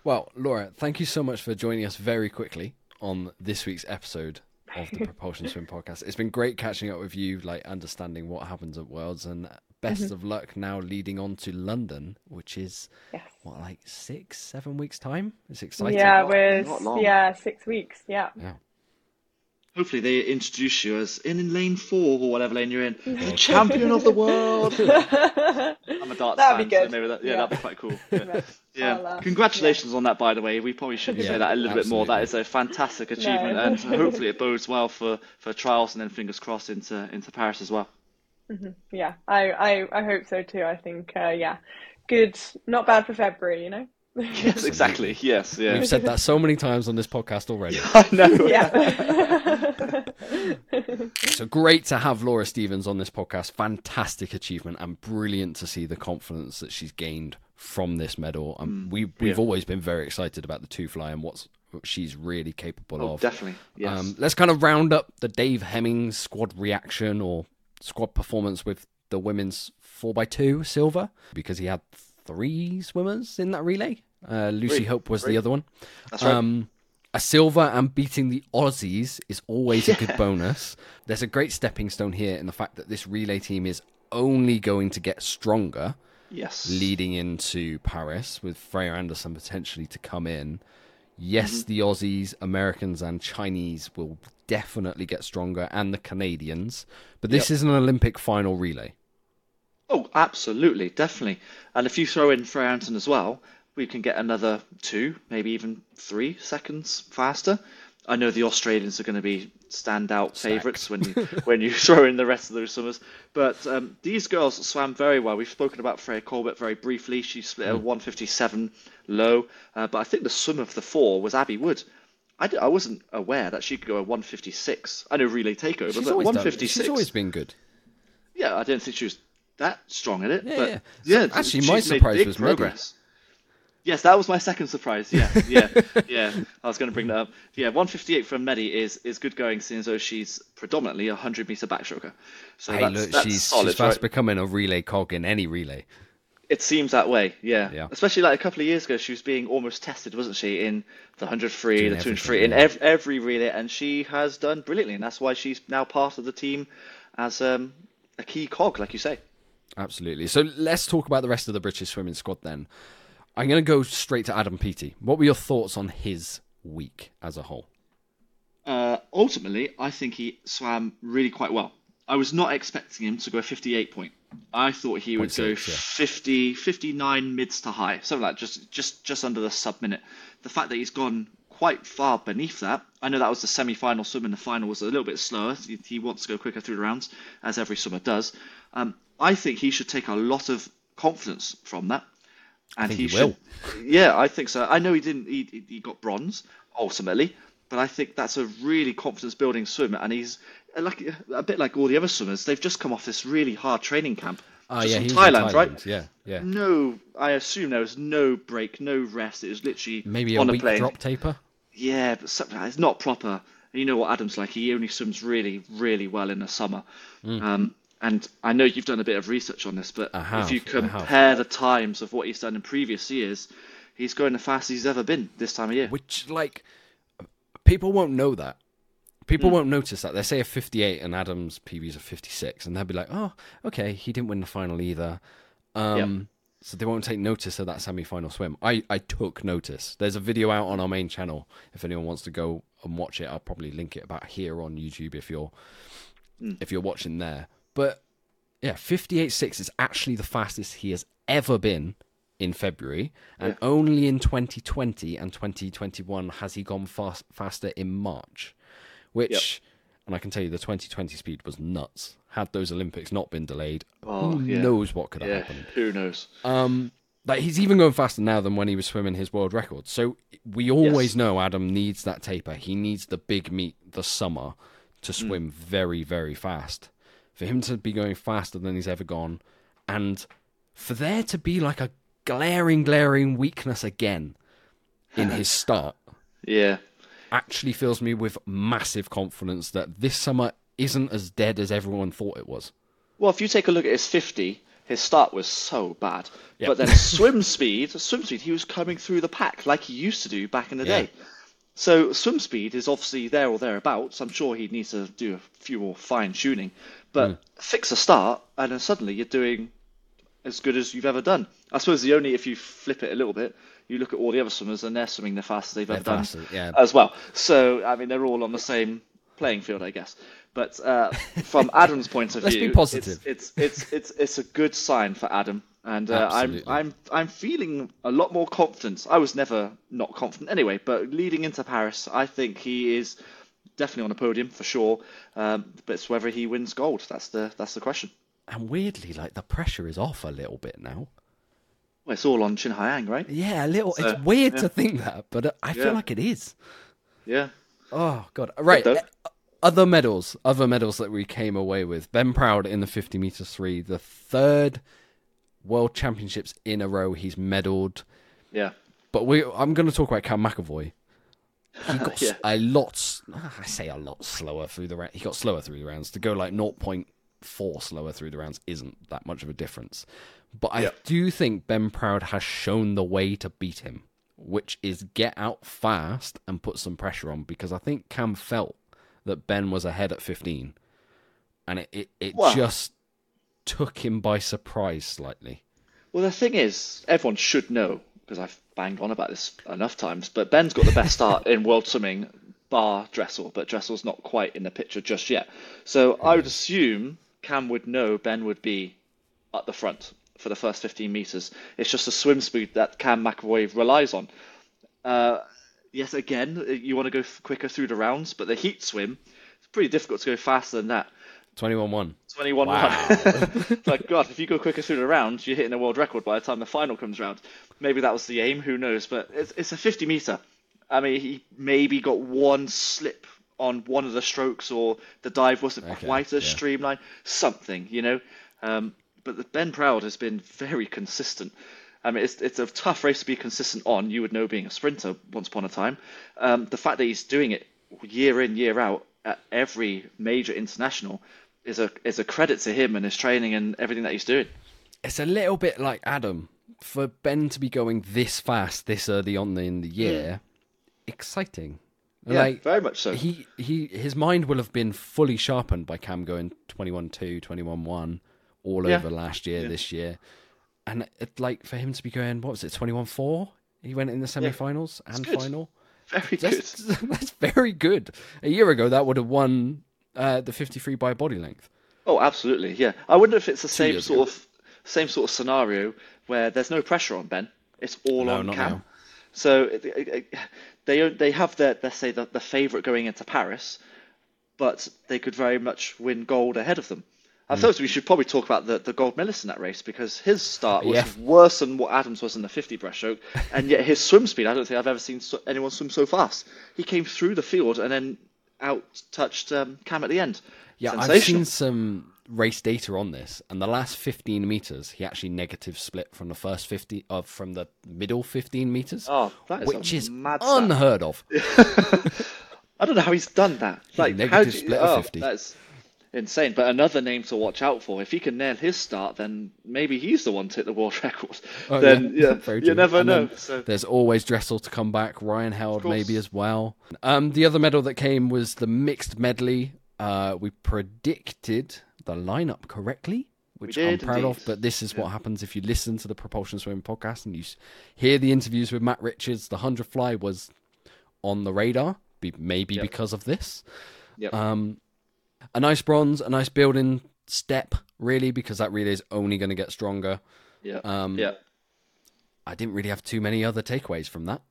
Well, Laura, thank you so much for joining us very quickly on this week's episode of the Propulsion Swim podcast. It's been great catching up with you, like understanding what happens at Worlds, and best mm-hmm. of luck now leading on to London, which is yes. what like six, seven weeks time. It's exciting. Yeah, with yeah six weeks. Yeah. Yeah. Hopefully they introduce you as in, in lane four or whatever lane you're in, the champion of the world. I'm a darts that'd fan, be good. so maybe that, yeah, yeah, that'd be quite cool. Yeah, yeah. Uh, congratulations yeah. on that, by the way. We probably should yeah, say that a little absolutely. bit more. That is a fantastic achievement, no. and hopefully it bodes well for, for trials and then fingers crossed into into Paris as well. Mm-hmm. Yeah, I, I I hope so too. I think uh, yeah, good, not bad for February, you know. yes, exactly. Yes, yeah. We've said that so many times on this podcast already. I know. Yeah. so great to have Laura Stephens on this podcast. Fantastic achievement and brilliant to see the confidence that she's gained from this medal. Um, we we've yeah. always been very excited about the two fly and what's what she's really capable oh, of. Definitely. Yes. Um, let's kind of round up the Dave Hemmings squad reaction or squad performance with the women's 4x2 silver because he had three swimmers in that relay. Uh, Lucy three. Hope was three. the other one. That's right. Um, a silver and beating the Aussies is always yeah. a good bonus. There's a great stepping stone here in the fact that this relay team is only going to get stronger. Yes. Leading into Paris with Freya Anderson potentially to come in. Yes, mm-hmm. the Aussies, Americans, and Chinese will definitely get stronger, and the Canadians. But this yep. is an Olympic final relay. Oh, absolutely, definitely. And if you throw in Freya Anderson as well, we can get another two, maybe even three seconds faster. I know the Australians are going to be standout favourites when you when you throw in the rest of those swimmers. But um, these girls swam very well. We've spoken about Freya Colbert very briefly. She split a hmm. 157 low, uh, but I think the swim of the four was Abbie Wood. I d- I wasn't aware that she could go a 156. I know relay takeover, she's but 156. She's always been good. Yeah, I didn't think she was that strong at it. Yeah, but yeah. yeah actually, my surprise was progress. Yes, that was my second surprise. Yeah, yeah, yeah. I was going to bring that up. Yeah, 158 from Medi is is good going, seeing as though she's predominantly a 100 meter backstroker. So hey, that's, look, that's she's, solid, she's fast right? becoming a relay cog in any relay. It seems that way, yeah. yeah. Especially like a couple of years ago, she was being almost tested, wasn't she, in the 100 free, the 200 free, in every, every relay, and she has done brilliantly, and that's why she's now part of the team as um, a key cog, like you say. Absolutely. So let's talk about the rest of the British swimming squad then. I'm going to go straight to Adam Peaty. What were your thoughts on his week as a whole? Uh, ultimately, I think he swam really quite well. I was not expecting him to go 58 point. I thought he would go yeah. 50, 59 mids to high, something like just just just under the sub minute. The fact that he's gone quite far beneath that. I know that was the semi-final swim, and the final was a little bit slower. He, he wants to go quicker through the rounds, as every swimmer does. Um, I think he should take a lot of confidence from that and he, he should. Yeah, I think so. I know he didn't. He, he got bronze ultimately, but I think that's a really confidence building swim, and he's like a bit like all the other swimmers. They've just come off this really hard training camp. Oh yeah, from Thailand, Thailand, right? Yeah, yeah. No, I assume there was no break, no rest. It was literally maybe a on week a plane. drop taper. Yeah, but it's not proper. You know what Adam's like. He only swims really, really well in the summer. Mm. Um, and I know you've done a bit of research on this, but have, if you compare the times of what he's done in previous years, he's going the fastest he's ever been this time of year. Which, like, people won't know that. People mm. won't notice that. They say a 58 and Adam's PB's is a 56, and they'll be like, oh, okay, he didn't win the final either. Um, yep. So they won't take notice of that semi final swim. I, I took notice. There's a video out on our main channel. If anyone wants to go and watch it, I'll probably link it about here on YouTube if you're mm. if you're watching there. But yeah, 58.6 is actually the fastest he has ever been in February, and yeah. only in 2020 and 2021 has he gone fast, faster in March, which, yep. and I can tell you, the 2020 speed was nuts. Had those Olympics not been delayed, oh, who yeah. knows what could have yeah, happened? Who knows? Um, like he's even going faster now than when he was swimming his world record. So we always yes. know Adam needs that taper. He needs the big meet, the summer, to hmm. swim mm. very, very fast for him to be going faster than he's ever gone, and for there to be like a glaring, glaring weakness again in his start. Yeah. Actually fills me with massive confidence that this summer isn't as dead as everyone thought it was. Well, if you take a look at his 50, his start was so bad. Yep. But then swim speed, swim speed, he was coming through the pack like he used to do back in the yeah. day. So swim speed is obviously there or thereabouts. I'm sure he needs to do a few more fine tuning, but mm. fix a start, and then suddenly you're doing as good as you've ever done. I suppose the only if you flip it a little bit, you look at all the other swimmers and they're swimming the fastest they've they're ever faster, done yeah. as well. So I mean, they're all on the same playing field, I guess. But uh, from Adam's point of Let's view, be positive. It's, it's it's it's it's a good sign for Adam, and uh, I'm I'm I'm feeling a lot more confident. I was never not confident anyway, but leading into Paris, I think he is definitely on a podium for sure. Um, but it's whether he wins gold. That's the that's the question. And weirdly, like the pressure is off a little bit now. Well, it's all on Qin Haiyang, right? Yeah, a little. So, it's weird yeah. to think that, but uh, I feel yeah. like it is. Yeah. Oh god. Right other medals, other medals that we came away with. Ben Proud in the 50 meters three, the third World Championships in a row he's medaled. Yeah. But we, I'm going to talk about Cam McEvoy. He got yeah. a lot. I say a lot slower through the round. He got slower through the rounds. To go like 0.4 slower through the rounds isn't that much of a difference. But I yeah. do think Ben Proud has shown the way to beat him, which is get out fast and put some pressure on. Because I think Cam felt that Ben was ahead at 15, and it it, it well, just took him by surprise slightly. Well, the thing is, everyone should know because I've banged on about this enough times. But Ben's got the best start in world swimming, bar Dressel, but Dressel's not quite in the picture just yet. So I would assume Cam would know Ben would be at the front for the first 15 meters. It's just a swim speed that Cam McEvoy relies on. Uh, yes, again, you want to go quicker through the rounds, but the heat swim, it's pretty difficult to go faster than that. 21 1. 21 wow. 1. like, God, if you go quicker through the rounds, you're hitting a world record by the time the final comes round. Maybe that was the aim, who knows? But it's, it's a 50 metre. I mean, he maybe got one slip on one of the strokes, or the dive wasn't okay, quite as yeah. streamlined, something, you know. Um, but the Ben Proud has been very consistent. I mean, it's it's a tough race to be consistent on. You would know being a sprinter once upon a time. Um, the fact that he's doing it year in year out at every major international is a is a credit to him and his training and everything that he's doing. It's a little bit like Adam for Ben to be going this fast this early on in the year. Exciting. Yeah, like, very much so. He he his mind will have been fully sharpened by Cam going 21-2, 21-1 all yeah. over last year, yeah. this year and it, like for him to be going, what was it, twenty one four? He went in the semi-finals and final. Very that's, good. That's very good. A year ago, that would have won uh, the fifty three by body length. Oh, absolutely. Yeah, I wonder if it's the same sort ago. of same sort of scenario where there's no pressure on Ben. It's all no, on Cam. Now. So it, it, it, they they have their let's say the, the favourite going into Paris, but they could very much win gold ahead of them. I suppose we should probably talk about the, the gold medalist in that race because his start was yeah. worse than what Adams was in the 50 breaststroke, and yet his swim speed, I don't think I've ever seen so, anyone swim so fast. He came through the field and then out touched um, Cam at the end. Yeah, I've seen some race data on this, and the last 15 meters, he actually negative split from the first 50 of uh, from the middle 15 meters. Oh, which is unheard of. I don't know how he's done that. Like negative split you, of oh, 50. That's insane. But another name to watch out for. If he can nail his start, then maybe he's the one to hit the world record. Oh, then yeah, yeah you never and know. So. There's always Dressel to come back. Ryan Held maybe as well. Um, the other medal that came was the mixed medley. Uh, we predicted the lineup correctly. Which I'm proud indeed. of, but this is yeah. what happens if you listen to the Propulsion Swimming podcast and you hear the interviews with Matt Richards. The 100 fly was on the radar, maybe yep. because of this. Yep. Um, a nice bronze, a nice building step, really, because that relay is only going to get stronger. Yeah. Um, yeah. I didn't really have too many other takeaways from that.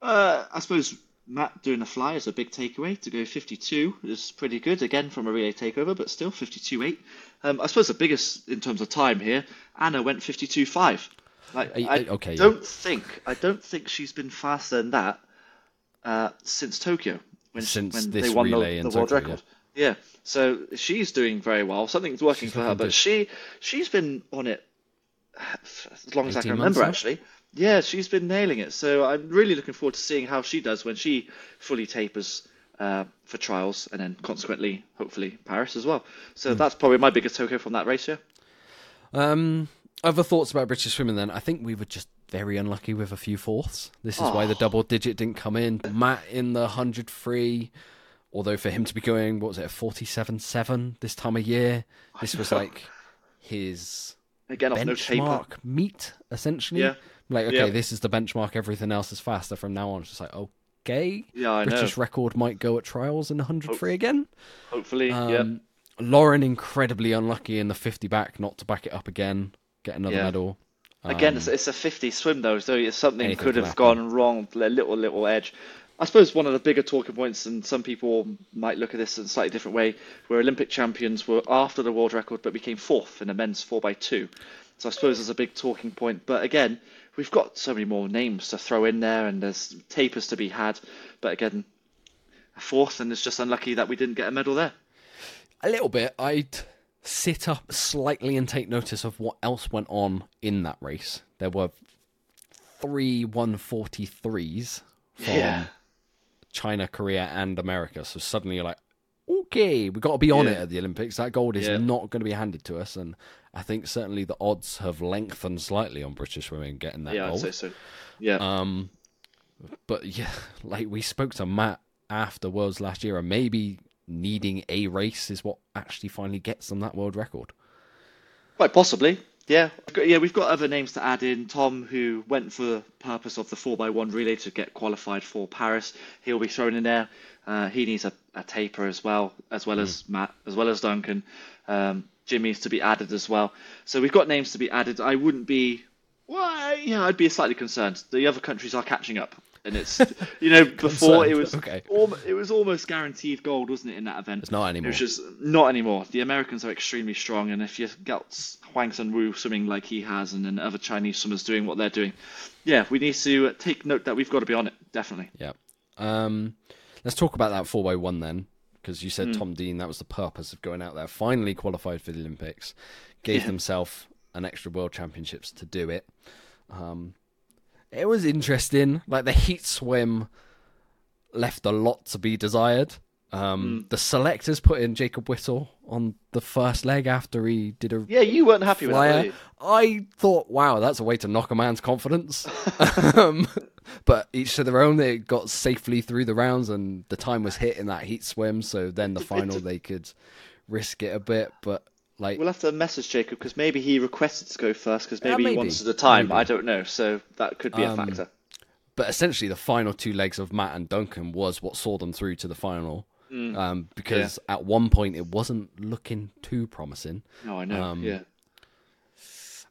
Uh, I suppose Matt doing a fly is a big takeaway. To go 52 is pretty good, again, from a relay takeover, but still 52.8. Um, I suppose the biggest in terms of time here, Anna went 52.5. Like, I, I okay, don't yeah. think I don't think she's been faster than that uh, since Tokyo when, since when they won the, the world record. Yeah. Yeah, so she's doing very well. Something's working she's for her, but she she's been on it as long as I can remember. Actually, yeah, she's been nailing it. So I'm really looking forward to seeing how she does when she fully tapers uh, for trials, and then consequently, hopefully, Paris as well. So mm. that's probably my biggest Tokyo from that race, yeah. Um, other thoughts about British swimming then? I think we were just very unlucky with a few fourths. This is oh. why the double digit didn't come in. Matt in the 100 free, although for him to be going, what was it, a 47 7 this time of year, this was like his Again, benchmark no meet, essentially. Yeah. Like, okay, yeah. this is the benchmark, everything else is faster from now on. It's just like, okay. Yeah, I British know. record might go at trials in 100 Hope- free again. Hopefully, um, yeah. Lauren incredibly unlucky in the 50 back, not to back it up again, get another yeah. medal. Again, um, it's, it's, a 50 swim though, so something could have gone wrong, a little little edge. I suppose one of the bigger talking points, and some people might look at this in a slightly different way, where Olympic champions were after the world record but became fourth in the men's 4x2. So I suppose there's a big talking point. But again, we've got so many more names to throw in there, and there's tapers to be had. But again, a fourth, and it's just unlucky that we didn't get a medal there. A little bit. I'd sit up slightly and take notice of what else went on in that race. There were three 143s from yeah. China, Korea, and America. So suddenly you're like, okay, we've got to be on yeah. it at the Olympics. That gold is yeah. not going to be handed to us. And I think certainly the odds have lengthened slightly on British women getting that yeah, gold. Yeah, I'd say so. Yeah. Um, but yeah, like we spoke to Matt after Worlds last year, and maybe needing a race is what actually finally gets them that world record. Quite possibly. Yeah, yeah, we've got other names to add in. Tom, who went for the purpose of the 4x1 relay to get qualified for Paris, he'll be thrown in there. Uh, he needs a, a, taper as well, as well mm. as Matt, as well as Duncan. Um, Jimmy's to be added as well. So we've got names to be added. I wouldn't be, well, yeah, I'd be slightly concerned. The other countries are catching up and it's you know before it was okay. Al- it was almost guaranteed gold, wasn't it, in that event? It's not anymore. It's just not anymore. The Americans are extremely strong, and if you got Hwang Sun-woo swimming like he has, and then other Chinese swimmers doing what they're doing, yeah, we need to take note that we've got to be on it, definitely. Yeah. Um, let's talk about that four by one then, because you said mm. Tom Dean that was the purpose of going out there. Finally qualified for the Olympics, gave yeah. himself an extra World Championships to do it. Um, it was interesting. Like the heat swim left a lot to be desired. Um, mm. The selectors put in Jacob Whittle on the first leg after he did a yeah. You weren't happy flyer. with that. I thought, wow, that's a way to knock a man's confidence. um, but each to their own. They got safely through the rounds, and the time was hit in that heat swim. So then the final, they could risk it a bit. But like we'll have to message Jacob because maybe he requested to go first because maybe, yeah, maybe, he wanted the time. Maybe. I don't know, so that could be um, a factor. But essentially, the final two legs of Matt and Duncan was what saw them through to the final. Mm. Um, because yeah. at one point it wasn't looking too promising. No, I know. Um, yeah.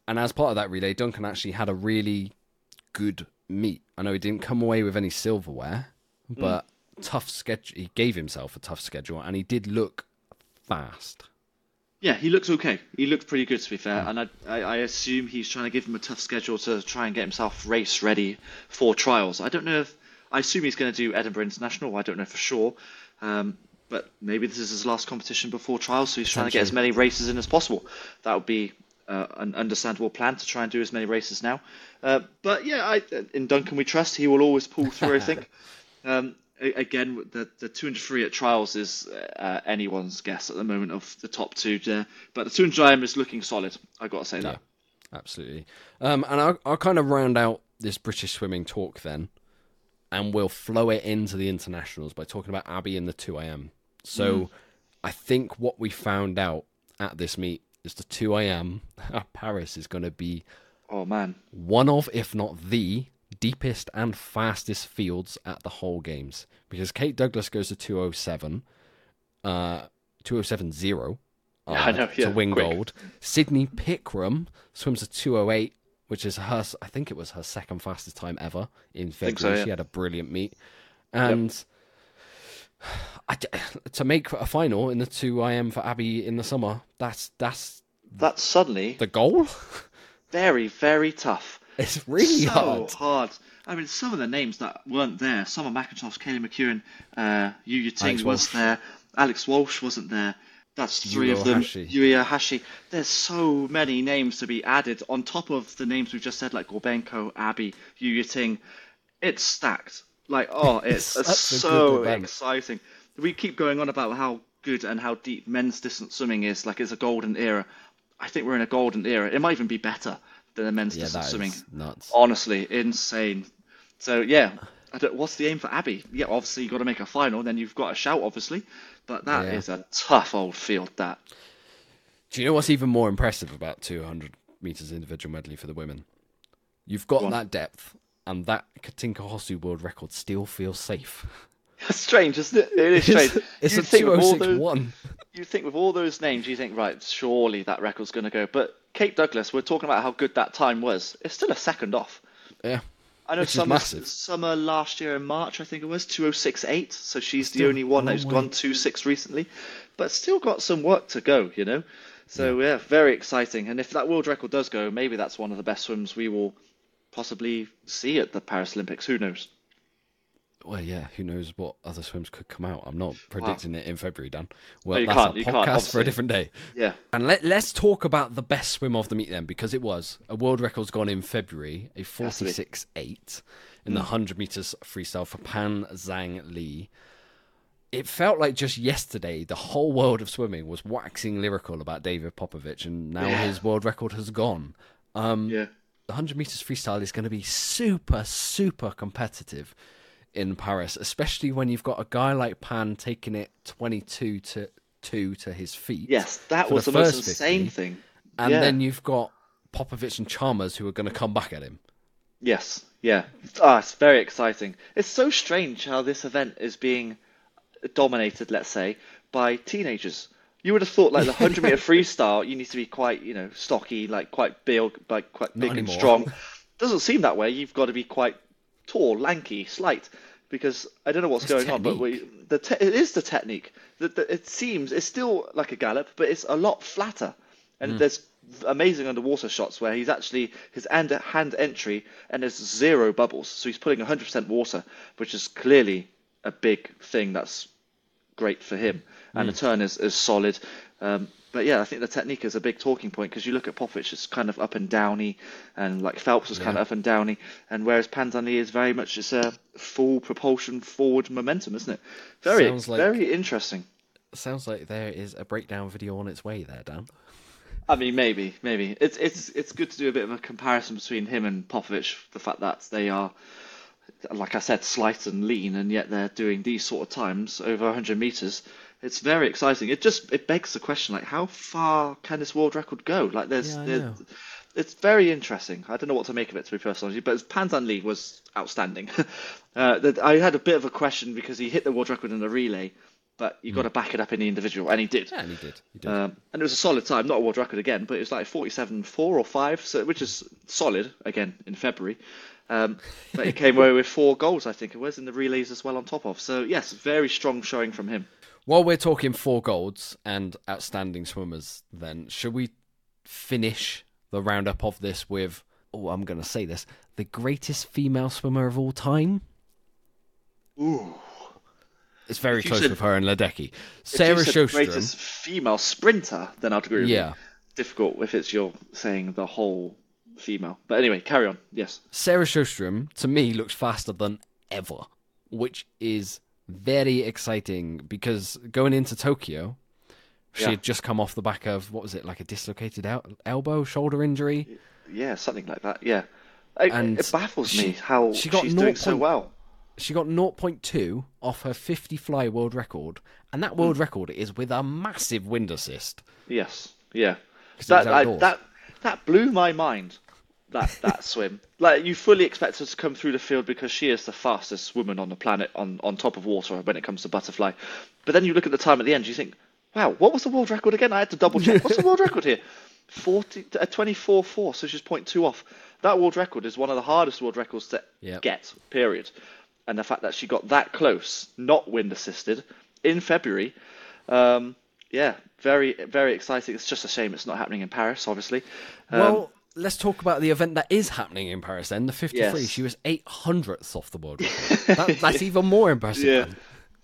And as part of that relay, Duncan actually had a really good meet. I know he didn't come away with any silverware, mm. but mm. tough schedule. He gave himself a tough schedule, and he did look fast. Yeah, he looks okay. He looks pretty good, to be fair. And I, I, I, assume he's trying to give him a tough schedule to try and get himself race ready for trials. I don't know if. I assume he's going to do Edinburgh International. I don't know for sure. Um, but maybe this is his last competition before trials, so he's trying to get as many races in as possible. That would be uh, an understandable plan to try and do as many races now. Uh, but yeah, I, in Duncan we trust. He will always pull through, I think. Um, again, the the 203 at trials is uh, anyone's guess at the moment of the top two there. But the 200 IM is looking solid. I got to say that. Yeah, absolutely. Um, and I'll, I'll kind of round out this British swimming talk then, and we'll flow it into the internationals by talking about Abbie and the 2 IM. So, mm. I think what we found out at this meet is the 2 IM at Paris is going to be. Oh man. One of, if not the deepest and fastest fields at the whole games because Kate Douglas goes to 207, uh, 207 uh, I know, yeah, to win quick. gold. Sydney Pickrem swims a 208, which is her, I think it was her second fastest time ever in February. So, yeah. She had a brilliant meet. And yep. I, to make a final in the 2 IM for Abbie in the summer, that's that's that's suddenly the goal. very, very tough. It's really so hard. hard. I mean, some of the names that weren't there. Summer McIntosh, Kaylee McKeown, uh, Yu Ting was there. Alex Walsh wasn't there. That's three of them. Yui Ohashi. There's so many names to be added on top of the names we've just said, like Gorbenko, Abbie, Yu Ting. It's stacked. Like, oh, it's, it's so exciting. we keep going on about how good and how deep men's distance swimming is. Like it's a golden era. I think we're in a golden era. It might even be better than the men's yeah, distance swimming. Nuts. Honestly, insane. So yeah, what's the aim for Abbie? Yeah, obviously you've got to make a final, then you've got a shout, obviously. But that yeah. is a tough old field. That. Do you know what's even more impressive about 200 meters individual medley for the women? You've got that depth, and that Katinka Hosszu world record still feels safe. It's strange, isn't it? It is strange. it's you a 2061. You think with all those names, you think, right, surely that record's going to go. But Kate Douglas, we're talking about how good that time was. It's still a second off. Yeah. I know summer, summer last year in March, I think it was, 2068. So she's still the only one who's gone 2.6 recently. But still got some work to go, you know? So, yeah. yeah, very exciting. And if that world record does go, maybe that's one of the best swims we will possibly see at the Paris Olympics. Who knows? Well, yeah, who knows what other swims could come out? I'm not predicting wow. it in February, Dan. Well, no, that's a podcast for a different day. Yeah. And let, let's talk about the best swim of the meet then, because it was a world record's gone in February, a 46 8 in mm. the 100 meters freestyle for Pan Zhanle. It felt like just yesterday the whole world of swimming was waxing lyrical about David Popovici, and now yeah. his world record has gone. Um, yeah. The 100 meters freestyle is going to be super, super competitive in Paris, especially when you've got a guy like Pan taking it 22 to 2 to his feet. Yes, that was the, the most insane 50, thing. And yeah. then you've got Popovici and Chalmers who are going to come back at him. Yes, yeah. Ah, it's very exciting. It's so strange how this event is being dominated, let's say, by teenagers. You would have thought like the hundred meter freestyle, you need to be quite, you know, stocky, like quite big, like quite big and strong. Doesn't seem that way. You've got to be quite tall, lanky, slight. Because I don't know what's it's going technique. on, but we, the te- it is the technique. The, the, it seems it's still like a gallop, but it's a lot flatter. And mm. there's amazing underwater shots where he's actually his hand, hand entry and there's zero bubbles, so he's putting 100% water, which is clearly a big thing. That's great for him, and mm. the turn is, is solid. Um, but yeah, I think the technique is a big talking point because you look at Popovici, it's kind of up and downy, and like Phelps was yeah. kind of up and downy, and whereas Pan Zhanle is very much it's a full propulsion forward momentum, isn't it? Very, like, very interesting. Sounds like there is a breakdown video on its way there, Dan. I mean, maybe, maybe it's it's it's good to do a bit of a comparison between him and Popovici. The fact that they are, like I said, slight and lean, and yet they're doing these sort of times over 100 meters it's very exciting. It just it begs the question like how far can this world record go? Like there's, yeah, there's it's very interesting. I don't know what to make of it to be personal, but Pan Zhanle was outstanding. uh, I had a bit of a question because he hit the world record in the relay, but you mm. got to back it up in the individual, and he did. Yeah, and he did. He did. Um, and it was a solid time, not a world record again, but it was like 47 4 or 5, so which is solid again in February. Um, but he came away with four goals, I think it was, in the relays as well on top of. So yes, very strong showing from him. While we're talking four golds and outstanding swimmers, then should we finish the roundup of this with? Oh, I'm going to say this: the greatest female swimmer of all time. Ooh. It's very close said, with her and Ledecky. Sarah Sjöström. Greatest female sprinter, then I'd agree with yeah. Difficult if it's you're saying the whole female. But anyway, carry on. Yes. Sarah Sjöström, to me, looks faster than ever, which is very exciting because going into Tokyo, she yeah. had just come off the back of what was it like a dislocated el- elbow, shoulder injury? Yeah, something like that. Yeah, it, and it baffles she, me how she got she's doing so well. She got 0.2 off her 50 fly world record, and that world mm. record is with a massive wind assist. Yes, yeah, that I, that that blew my mind that that swim. Like you fully expect her to come through the field because she is the fastest woman on the planet on, on top of water when it comes to butterfly. But then you look at the time at the end, you think, wow, what was the world record again? I had to double check. What's the world record here? 40, uh, 24 4, so she's 0.2 off. That world record is one of the hardest world records to yep. get, period. And the fact that she got that close, not wind assisted, in February, um, yeah, very, very exciting. It's just a shame it's not happening in Paris, obviously. Um, well, let's talk about the event that is happening in Paris. Then the 53, yes. she was 800th off the world that, that's even more impressive. Yeah,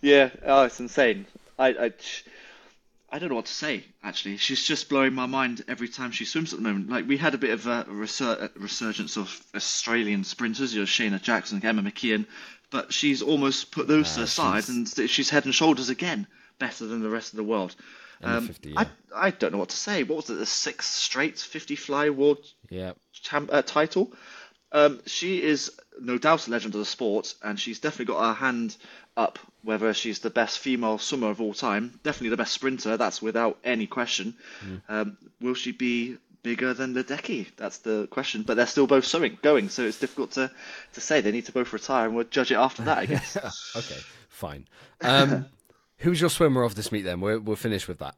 yeah. Oh, it's insane. I, I, I don't know what to say. Actually, she's just blowing my mind every time she swims at the moment. Like we had a bit of a resur- resurgence of Australian sprinters, you know, Shayna Jackson, Emma McKeon, but she's almost put those uh, to the side, she's... and she's head and shoulders again better than the rest of the world. Um, 50, yeah. I I don't know what to say. What was it? The sixth straight 50 fly world yeah. champ, uh, title. Um, she is no doubt a legend of the sport, and she's definitely got her hand up whether she's the best female swimmer of all time. Definitely the best sprinter, that's without any question. Mm. Um, will she be bigger than Ledecky? That's the question. But they're still both swimming, going, so it's difficult to, to say. They need to both retire, and we'll judge it after that, I guess. okay, fine. Um, who's your swimmer of this meet then? We'll, we'll finish with that.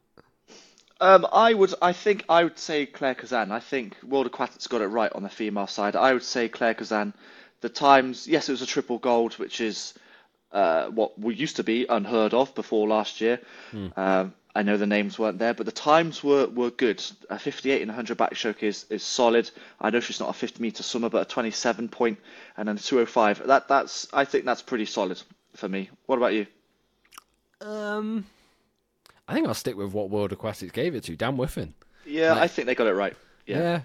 Um, I would, I think, I would say Claire Curzan. I think World Aquatics got it right on the female side. I would say Claire Curzan. The times, yes, it was a triple gold, which is uh, what we used to be unheard of before last year. Mm. Um, I know the names weren't there, but the times were, were good. A 58 and 100 backstroke is, is solid. I know she's not a 50 meter swimmer, but a 27 point and then a 205. That that's I think that's pretty solid for me. What about you? Um, I think I'll stick with what World Aquatics gave it to. Dan Wiffen. Yeah, like, I think they got it right. Yeah. yeah.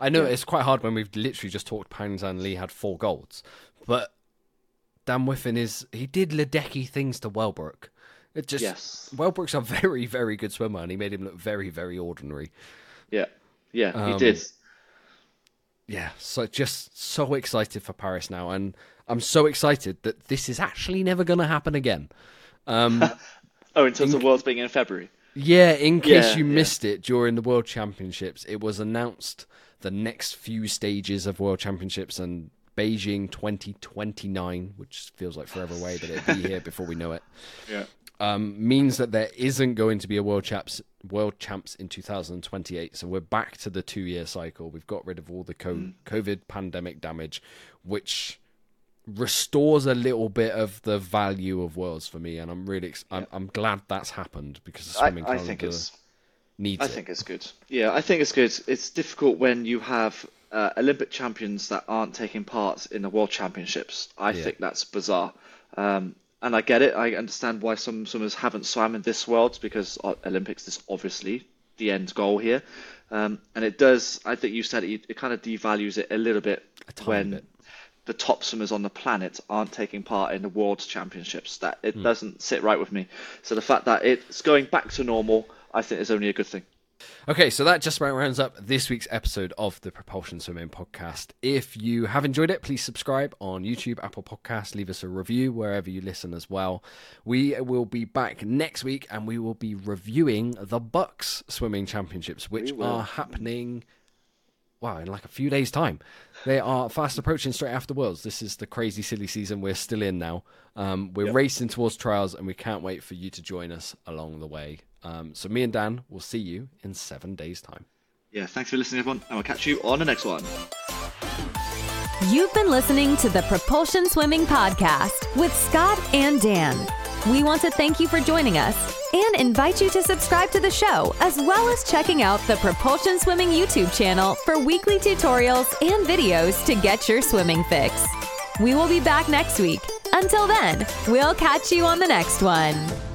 I know yeah. it's quite hard when we've literally just talked Pan Zhanle had four golds, but Dan Wiffen is he did Ledecky things to Wellbrock. It just yes. Wellbrock's a very very good swimmer, and he made him look very very ordinary. Yeah, yeah, um, he did. Yeah, so just so excited for Paris now, and I'm so excited that this is actually never going to happen again. Um, Oh, in terms in, of Worlds being in February. Yeah, in case yeah, you yeah. missed it during the World Championships, it was announced the next few stages of World Championships and Beijing 2029, which feels like forever away, but it'll be here before we know it. Yeah. Um, means that there isn't going to be a world champs world champs in 2028. So we're back to the two year cycle. We've got rid of all the mm. COVID pandemic damage, which restores a little bit of the value of worlds for me, and I'm really I'm, I'm glad that's happened because the swimming I, I think it's needs. I it. think it's good. Yeah, I think it's good. It's difficult when you have uh, Olympic champions that aren't taking part in the World Championships. I yeah. think that's bizarre. Um, and I get it. I understand why some swimmers haven't swam in this world because Olympics is obviously the end goal here. Um, and it does. I think you said it. It kind of devalues it a little bit when bit the top swimmers on the planet aren't taking part in the World Championships. That it mm. doesn't sit right with me. So the fact that it's going back to normal, I think, is only a good thing. Okay, so that just about rounds up this week's episode of the Propulsion Swimming Podcast. If you have enjoyed it, please subscribe on YouTube, Apple Podcasts, leave us a review wherever you listen as well. We will be back next week and we will be reviewing the BUCS Swimming Championships, which are happening wow, in like a few days' time. They are fast approaching straight after Worlds. This is the crazy, silly season we're still in now. Um, we're yep. racing towards trials, and we can't wait for you to join us along the way. Um, so, me and Dan will see you in seven days' time. Yeah, thanks for listening, everyone, and we'll catch you on the next one. You've been listening to the Propulsion Swimming Podcast with Scott and Dan. We want to thank you for joining us and invite you to subscribe to the show, as well as checking out the Propulsion Swimming YouTube channel for weekly tutorials and videos to get your swimming fix. We will be back next week. Until then, we'll catch you on the next one.